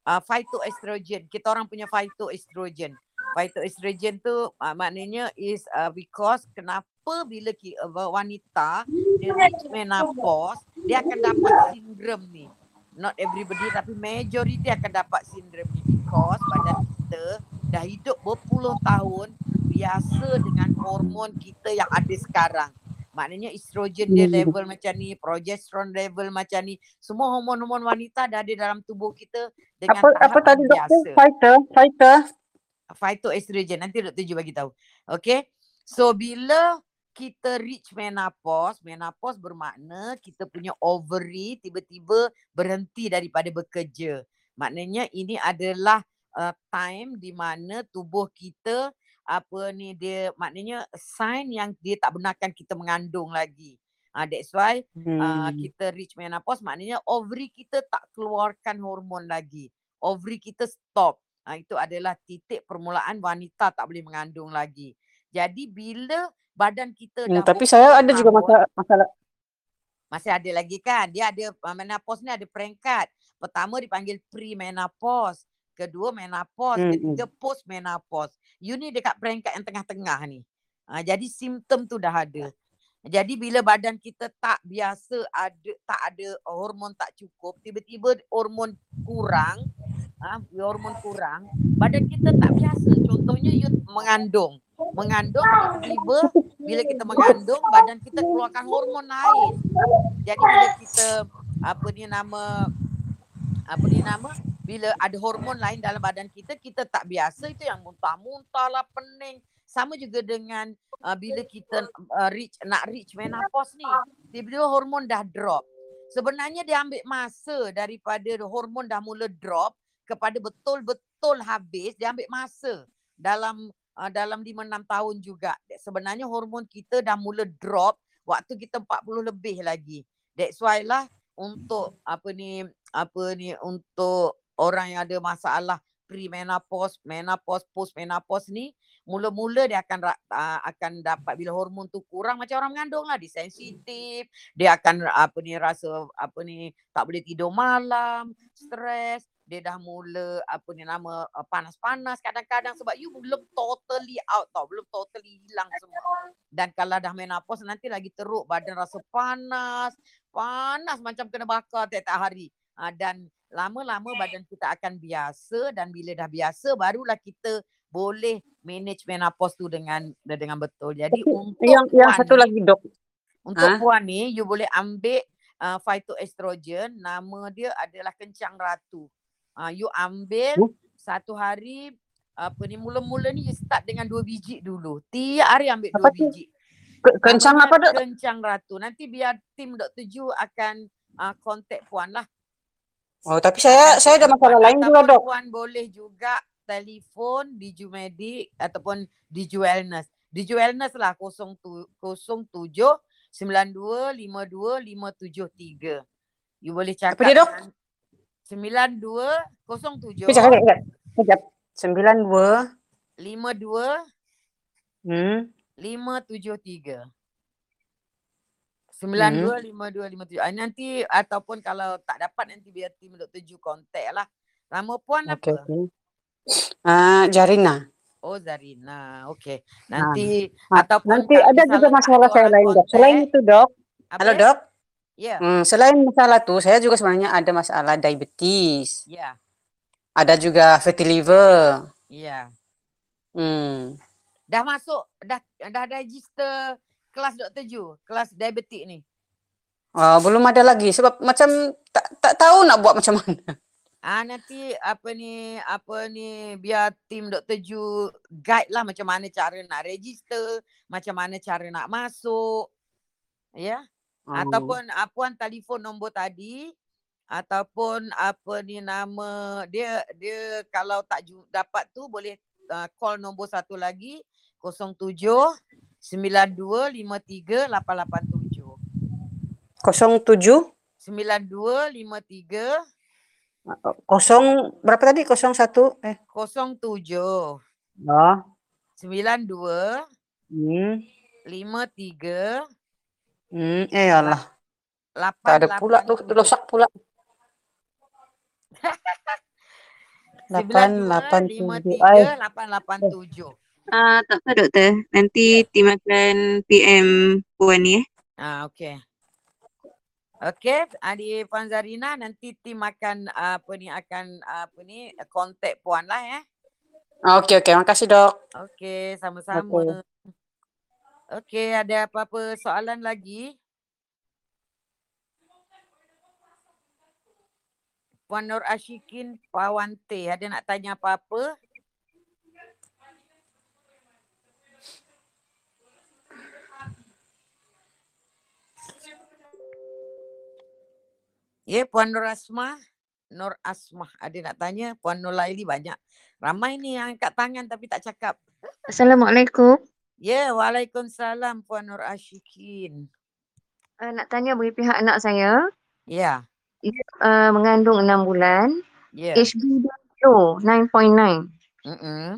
uh, phytoestrogen. Kita orang punya phytoestrogen. Phytoestrogen tu uh, maknanya is uh, because kenapa bila ki, uh, wanita dia reach menopause dia akan dapat sindrom ni. Not everybody tapi majority akan dapat sindrom ni because badan kita dah hidup berpuluh tahun biasa dengan hormon kita yang ada sekarang. Maknanya estrogen dia Hmm. level macam ni, progesteron level macam ni. Semua hormon-hormon wanita dah ada dalam tubuh kita dengan Apa apa tadi doktor? Fighter, fighter. Phytoestrogen. Nanti Dr. Ju bagi tahu. Okay. So bila kita reach menopause, menopause bermakna kita punya ovary tiba-tiba berhenti daripada bekerja. Maknanya ini adalah uh, time di mana tubuh kita apa ni dia maknanya sign yang dia tak benarkan kita mengandung lagi. Uh, that's why uh, Hmm. kita reach menopause maknanya ovary kita tak keluarkan hormon lagi. Ovary kita stop. Ha, itu adalah titik permulaan wanita tak boleh mengandung lagi. Jadi bila badan kita Hmm, dah tapi saya ada juga masalah masalah masih ada lagi kan. Dia ada uh, menopause ni ada peringkat. Pertama dipanggil pre-menopause. Kedua menopause. Hmm, Ketiga post-menopause. You ni dekat peringkat yang tengah-tengah ni. Ha, jadi simptom tu dah ada. Jadi bila badan kita tak biasa ada tak ada hormon tak cukup, tiba-tiba hormon kurang, ah hormon kurang, badan kita tak biasa. Contohnya you mengandung. Mengandung tiba-tiba bila kita mengandung badan kita keluarkan hormon lain. Jadi bila kita apa ni nama apa ni nama bila ada hormon lain dalam badan kita kita tak biasa itu yang muntah-muntah lah pening sama juga dengan uh, bila kita uh, reach nak reach menopause ni tiba-tiba hormon dah drop sebenarnya dia ambil masa daripada hormon dah mula drop kepada betul-betul habis dia ambil masa. Dalam uh, dalam 5 6 tahun juga. Sebenarnya hormon kita dah mula drop waktu kita 40 lebih lagi. That's why lah untuk apa ni apa ni untuk orang yang ada masalah pre-menopause, menopause, post-menopause ni mula-mula dia akan uh, akan dapat bila hormon tu kurang macam orang mengandung lah. Dia sensitif dia akan apa ni rasa apa ni tak boleh tidur malam stres dia dah mula apa ni nama uh, panas-panas kadang-kadang sebab you belum totally out tau belum totally hilang semua dan kalau dah menopause nanti lagi teruk badan rasa panas panas macam kena bakar tiap-tiap hari uh, dan lama-lama badan kita akan biasa dan bila dah biasa barulah kita boleh manage menopause tu dengan dengan betul. Jadi untuk yang yang puan satu ni, lagi dok. untuk Ha? puan ni you boleh ambil uh, phytoestrogen nama dia adalah kencang ratu. Uh, you ambil Hmm? satu hari apa ni mula-mula ni you start dengan dua biji dulu. Tiap hari ambil Apa dua tu? biji. Ke- Kencang apa dok? Kencang ratu. Nanti biar tim Dr. Ju akan uh, contact puan lah. Oh tapi saya saya ada masalah lain juga dok. Puan boleh juga telefon di Jumedik ataupun di Wellness. Di Wellness lah 07 07 92 52 573. You boleh cakap Apa dia, Dok? Dengan 92 07 Kejap kejap kejap. Kejap. Sembilan dua. 52 Hmm. 573. Sembilan Hmm. dua lima dua lima tujuh. Ah, nanti ataupun kalau tak dapat nanti biar tim Dr. Ju contact lah. Nama puan Okey, apa? okey. Ah, Jarina. Oh Zarina. Okey. Ah. Nanti Ah, ataupun Nanti ada juga masalah saya lain dok. Selain itu dok, apa halo dok. Ya. Hmm, selain masalah tuh, saya juga sebenarnya ada masalah diabetes. Ya. Ada juga fatty liver. Ya. Hmm. Dah masuk dah dah register kelas Dr. Ju, kelas diabetik ni. Ah, belum ada lagi sebab macam tak tak tahu nak buat macam mana. Ah nanti apa ni apa ni biar tim Dr. Ju guide lah macam mana cara nak register, macam mana cara nak masuk. Ya. Hmm. Ataupun ah, puan telefon nombor tadi ataupun apa ni nama dia dia kalau tak ju, dapat tu boleh uh, call nombor satu lagi 07 9253 887 07 9253 kosong berapa tadi? 01 eh. 07 Oh. 92 Hmm. 53 Hmm, eh alah. Tak ada pula tu 887 rosak pula. 887. Ay, 9253 887 Ah, tak apa doktor. Nanti tim akan PM puan ni eh. Ah, okey. Okey, Adi Puan Zarina nanti tim akan apa ni akan apa ni kontak puan lah eh. okey okey, makasih dok. Okey, sama-sama. Okey, ada apa-apa soalan lagi? Puan Nur Ashikin Pawante, ada nak tanya apa-apa? Ya, Puan Nur Asmah. Nur Asmah, ada nak tanya? Puan Nur Laili banyak. Ramai ni yang angkat tangan tapi tak cakap. Assalamualaikum. Ya, Waalaikumsalam Puan Nur Ashikin. Uh, nak tanya bagi pihak anak saya Ya, uh, mengandung 6 bulan. ya. HB dia low 9.9. Mm-mm.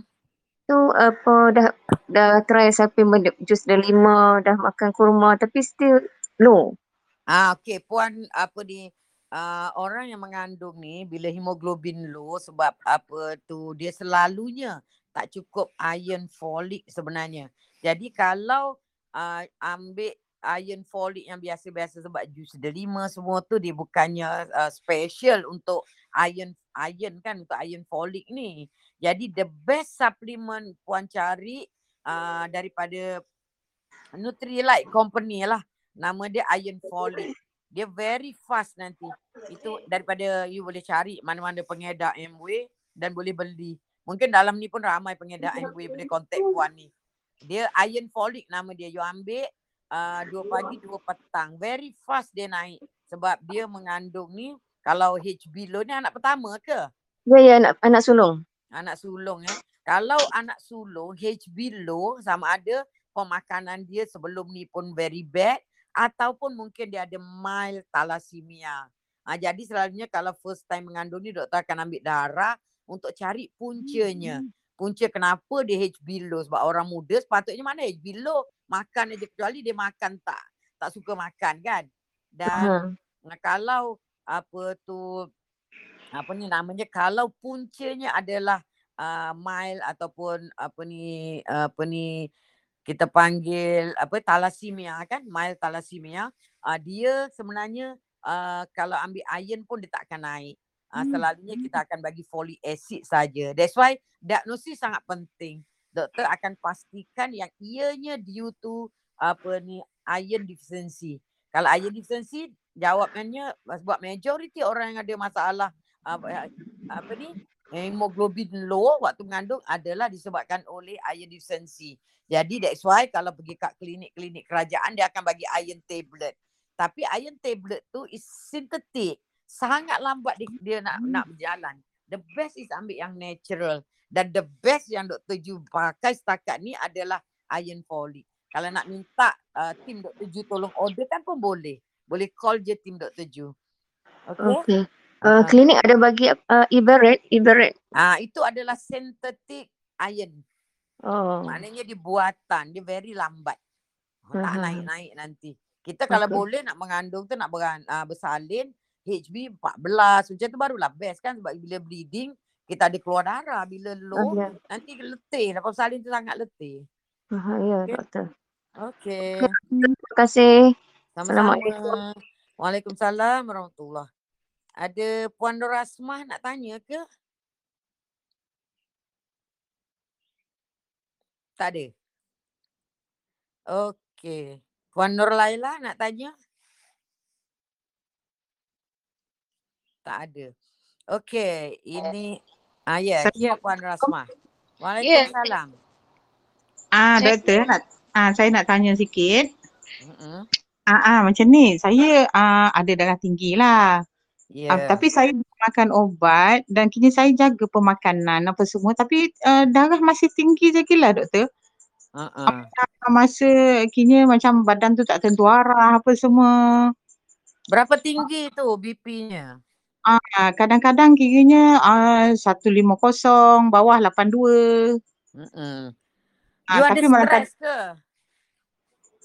Tu apa dah dah try supplement jus delima, dah makan kurma tapi still low. Ah, okey, puan apa ni uh, orang yang mengandung ni bila hemoglobin low sebab apa tu dia selalunya tak cukup iron folik sebenarnya. Jadi kalau uh, ambil iron folik yang biasa-biasa sebab jus delima semua tu dia bukannya uh, special untuk iron iron kan untuk iron folik ni. Jadi the best supplement puan cari uh, daripada Nutrilite company lah. Nama dia iron folic. Dia very fast nanti. Itu daripada you boleh cari mana-mana pengedar MW dan boleh beli. Mungkin dalam ni pun ramai pengedar MW boleh contact puan ni. Dia iron folic nama dia. You ambil uh, dua pagi, dua petang. Very fast dia naik. Sebab dia mengandung ni kalau HB low ni anak pertama ke? Ya ya anak anak sulung. Anak sulung ya. Kalau anak sulung HB low sama ada pemakanan dia sebelum ni pun very bad ataupun mungkin dia ada mild thalassemia. Ha, jadi selalunya kalau first time mengandung ni doktor akan ambil darah untuk cari puncanya. Punca kenapa dia HB low sebab orang muda sepatutnya mana HB low makan aja kecuali dia makan tak tak suka makan kan. Dan Ha. kalau apa tu apa ni namanya kalau puncanya adalah uh, mild ataupun apa ni apa ni kita panggil apa thalassemia kan mild thalassemia uh, dia sebenarnya uh, kalau ambil iron pun dia tak akan naik uh, selalunya kita akan bagi folic acid saja that's why diagnosis sangat penting doktor akan pastikan yang ianya due to apa ni iron deficiency kalau iron deficiency jawabannya sebab majoriti orang yang ada masalah apa, apa ni hemoglobin low waktu mengandung adalah disebabkan oleh iron deficiency. Jadi that's why kalau pergi kat klinik-klinik kerajaan dia akan bagi iron tablet. Tapi iron tablet tu is synthetic. Sangat lambat dia, dia nak nak berjalan. The best is ambil yang natural. Dan the best yang Dr. Ju pakai setakat ni adalah iron folic. Kalau nak minta uh, tim Dr. Ju tolong order kan pun boleh. Boleh call je tim Dr. Ju. Okay? Okey. Uh, klinik ada bagi uh, ibarat ibarat. Ah itu adalah synthetic iron. Oh. Maknanya dia buatan, dia very lambat. Tak Aha. naik-naik nanti. Kita kalau Betul. boleh nak mengandung tu nak beran, uh, bersalin HB 14 macam tu barulah best kan sebab bila bleeding kita ada keluar darah bila low ya. nanti letih lepas salin tu sangat letih. Bahaya Okey. doktor. Okey. Terima kasih. Sama-sama. Assalamualaikum. Waalaikumsalam warahmatullahi. Ada Puan Nur Asmah nak tanya ke? Tak ada. Okey. Puan Nur Laila nak tanya? Tak ada. Okey, ini ah ya, Saya- yeah, Puan. Ya. Waalaikumsalam. Ah, Saya- doktor nak ah saya nak tanya sikit. Mm-mm. Ah, ah macam ni. Saya ah ada darah tinggi lah. Ya. Ah, tapi saya makan obat dan kini saya jaga pemakanan apa semua tapi uh, darah masih tinggi je lah doktor. Uh-uh. Ah, Masa kini macam badan tu tak tentu arah apa semua. Berapa tinggi tu BP-nya? Ah, kadang-kadang kiranya ah 150 bawah 82. Mm-mm. Ah, You ada tapi malah stres ke?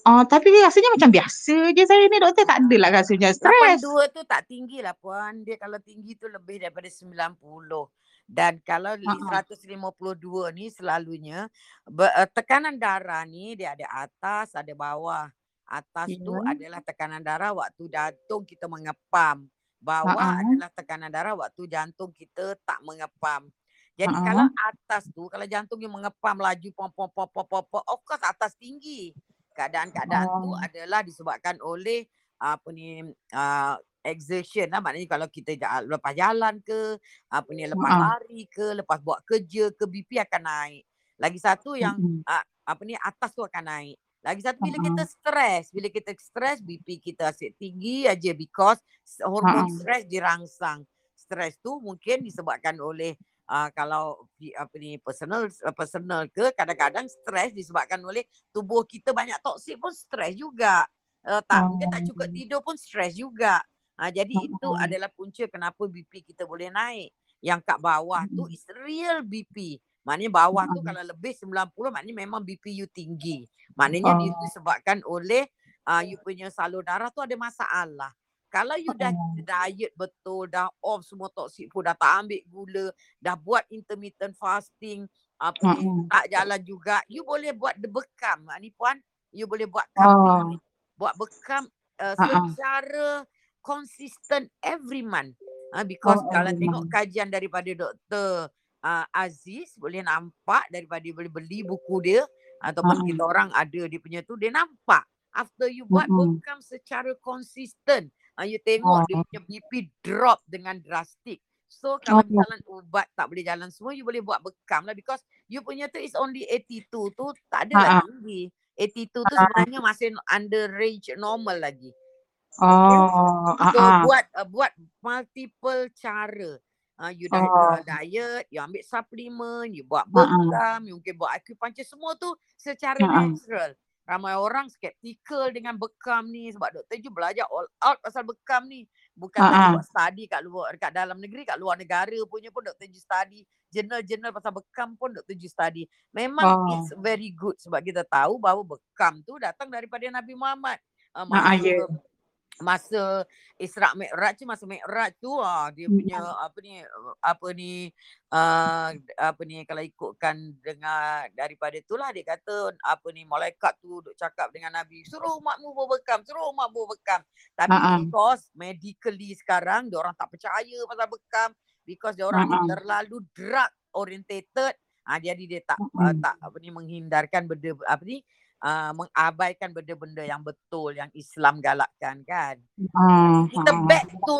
Ah, tapi rasanya macam biasa je saya ni doktor tak adalah rasanya stres. 82 tu tak tinggi lah puan. Dia kalau tinggi tu lebih daripada 90. Dan kalau li- Ha-ha. 152 ni selalunya ber, uh, tekanan darah ni dia ada atas, ada bawah. Atas tu Ya. adalah tekanan darah waktu jantung kita mengepam. Bawah Ha-ha. adalah tekanan darah waktu jantung kita tak mengepam. Jadi Ha-ha. kalau atas tu kalau jantungnya mengepam laju pom pom pom pom pom, pom of course atas tinggi. Keadaan-keadaan tu Oh. adalah disebabkan oleh apa ni uh, exertion lah maknanya kalau kita lepas jalan ke apa ni lepas Ha-ha. lari ke lepas buat kerja ke BP akan naik. Lagi satu yang Mm-mm. uh, apa ni atas tu akan naik. Lagi satu bila kita stres, bila kita stres BP kita asyik tinggi aja because hormon stres dirangsang. Stres tu mungkin disebabkan oleh uh, kalau apa ni personal personal ke kadang-kadang stres disebabkan oleh tubuh kita banyak toksik pun stres juga. Uh, tak mungkin tak cukup Oh. tidur pun stres juga. Uh, jadi itu adalah punca kenapa BP kita boleh naik. Yang kat bawah tu is real BP. Maknanya bawah tu Ha-ha. kalau lebih 90 maknanya memang BP you tinggi. Maknanya Oh. disebabkan oleh uh, you punya salur darah tu ada masalah. Kalau you dah Oh. diet betul, dah off semua toksik pun, dah tak ambil gula, dah buat intermittent fasting, apa ni, Ha-ha. tak jalan juga, you boleh buat the bekam. Ni puan, you boleh buat Oh. cupping, buat bekam uh, secara consistent every month. Uh, because Oh, kalau tengok kajian daripada Dr. Uh, Aziz, boleh nampak daripada boleh beli buku dia ataupun Ha-ha. kita orang ada dia punya tu, dia nampak after you buat bekam secara consistent, uh, you tengok dia Oh. punya BP drop dengan drastik. So kalau Oh. misalnya ubat tak boleh jalan semua, you boleh buat bekam lah because you punya tu is only 82 tu tak adalah Ha-ha. tinggi. 82 tu Ha-ha. sebenarnya masih under range normal lagi. Oh, So ah, ah. buat uh, buat multiple cara. Uh, you dah Oh. uh, diet, you ambil suplemen, you buat bekam, you mungkin buat acupuncture semua tu secara Ha-ha. natural. Ramai orang skeptical dengan bekam ni sebab Dr. Ju belajar all out pasal bekam ni. Bukan Ha-ha. buat study kat luar kat dalam negeri, kat luar negara punya pun Dr. Ju study. Jurnal-jurnal pasal bekam pun Dr. Ju study. Memang Oh. it's very good sebab kita tahu bahawa bekam tu datang daripada Nabi Muhammad. Uh, Ah, ah, masa Isra Mi'raj tu masa Mi'raj tu ah dia punya Mm. apa ni uh, apa ni uh, apa ni kalau ikutkan dengan daripada itulah dia kata apa ni malaikat tu duk cakap dengan Nabi suruh umatmu berbekam suruh umat berbekam tapi ah. because medically sekarang dia orang tak percaya pasal bekam because dia orang ah. terlalu drug orientated ah jadi dia tak uh, Mm-mm. tak apa ni menghindarkan benda apa ni uh, mengabaikan benda-benda yang betul yang Islam galakkan kan. Ah, Kita ah. back to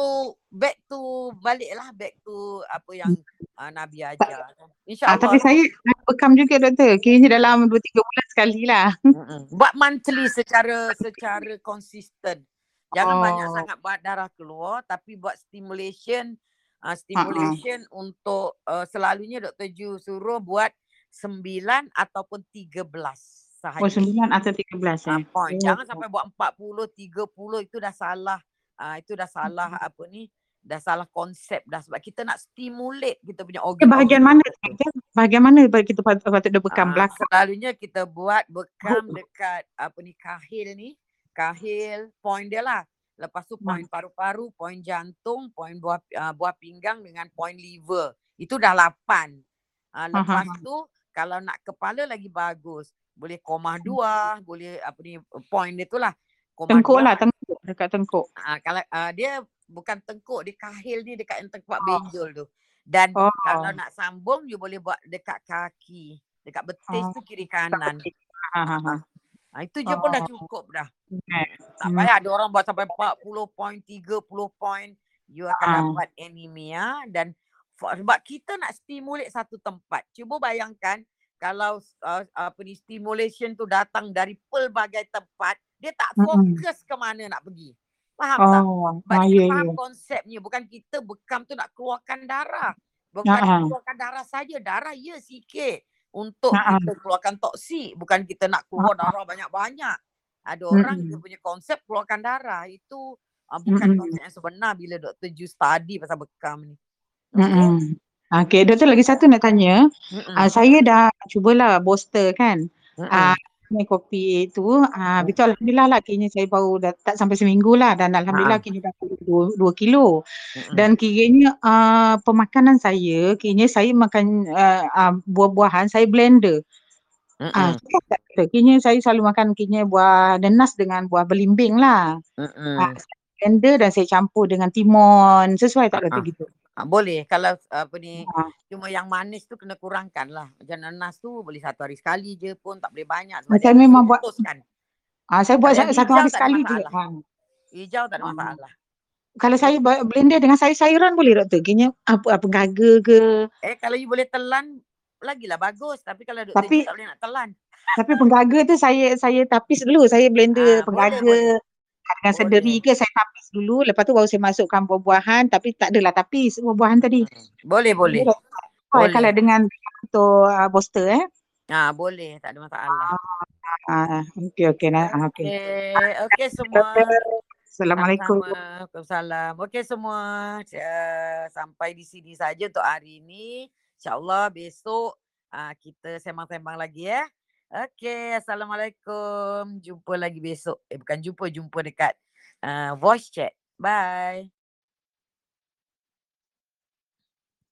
back to baliklah back to apa yang uh, Nabi ajar. InsyaAllah. tapi saya bekam juga doktor. Kiranya dalam 2-3 bulan sekali lah. Mm-mm. Buat monthly secara secara konsisten. Jangan banyak Oh. sangat buat darah keluar tapi buat stimulation uh, stimulation untuk uh, selalunya Dr. Ju suruh buat 9 ataupun 13 sahaja. Oh, 9 atau 13 Ah, eh. point. Oh. Jangan sampai buat 40, 30 itu dah salah. Ah itu dah salah Mm-mm. apa ni? Dah salah konsep dah sebab kita nak stimulate kita punya Eh, organ. bahagian mana? Bahagian mana bagi kita patut, patut dia bekam Ah, belakang? selalunya kita buat bekam dekat apa ni kahil ni. kahil, point dia lah. Lepas tu Hmm. point paru-paru, point jantung, point buah uh, buah pinggang dengan point liver. Itu dah lapan. Uh, lepas ha. tu kalau nak kepala lagi bagus. Boleh koma Hmm. dua, boleh apa ni point dia tu lah. Koma Tengkuk dua. lah, tengkuk. Dekat tengkuk. Uh, kalau uh, dia bukan tengkuk, dia kahil dia dekat yang tempat Oh. benjol tu. Dan Oh. kalau nak sambung, you boleh buat dekat kaki. Dekat betis Oh. tu kiri kanan. Ha, ha, ha. Ha, itu je pun dah Oh. cukup dah. Right. Tak Hmm. payah ada orang buat sampai 40 point, 30 point. You akan Ah. dapat anemia dan sebab kita nak stimulate satu tempat. Cuba bayangkan kalau uh, apa ni stimulation tu datang dari pelbagai tempat, dia tak fokus ke mana nak pergi. Faham tak? Oh, Sebab ah, ya, faham ya. konsepnya. Bukan kita bekam tu nak keluarkan darah. Bukan ha. keluarkan darah saja. Darah ya sikit. Untuk ha. kita keluarkan toksik. Bukan kita nak keluar ha. darah banyak-banyak. Ada orang dia punya konsep keluarkan darah. Itu uh, bukan Mm-mm. konsep yang sebenar bila Dr. Ju study pasal bekam ni. Okay? Mm-mm. Okey, doktor lagi satu nak tanya. Mm-mm. Uh, saya dah cubalah booster kan. Ah uh, kopi tu uh, Mm. betul alhamdulillah lah kini saya baru dah tak sampai seminggu lah dan alhamdulillah Ha. kini dah 2, 2 kilo. Mm-mm. Dan kiranya uh, pemakanan saya kiranya saya makan uh, uh, buah-buahan saya blender. Ah, uh. Kiranya saya selalu makan kiranya buah nenas dengan buah belimbing lah. Mm-mm. Ah, saya blender dan saya campur dengan timun. Sesuai tak Ah, ah. gitu? Ah, boleh kalau apa ni Ah. cuma yang manis tu kena kurangkan lah. Macam nanas tu boleh satu hari sekali je pun tak boleh banyak sebab Saya akan memang buat ah, saya buat satu hijau hari sekali je. Ah. Hijau tak ada Ah. masalah. Kalau saya blender dengan sayur-sayuran boleh doktor? Kiranya apa apa gaga ke? Eh kalau you boleh telan lagilah bagus tapi kalau. Ju Tapi tak boleh nak telan. tapi penggaga tu saya saya tapis dulu. Saya blender boleh penggaga boleh. Dengan sederi Boleh. ke saya tapis dulu. Lepas tu baru saya masukkan buah-buahan tapi tak adalah tapis buah-buahan tadi. Hmm. Boleh boleh. Boleh? Oh, Boleh. kalau dengan untuk uh, booster eh. Ah boleh tak ada masalah. Ah, okey okey nah. Ah, okey. Okey, okey semua. Assalamualaikum. Waalaikumsalam. Okey semua. Uh, sampai di sini saja untuk hari ini. InsyaAllah besok uh, kita sembang-sembang lagi ya. Okey, Assalamualaikum. Jumpa lagi besok. Eh bukan jumpa, jumpa dekat uh, voice chat. Bye.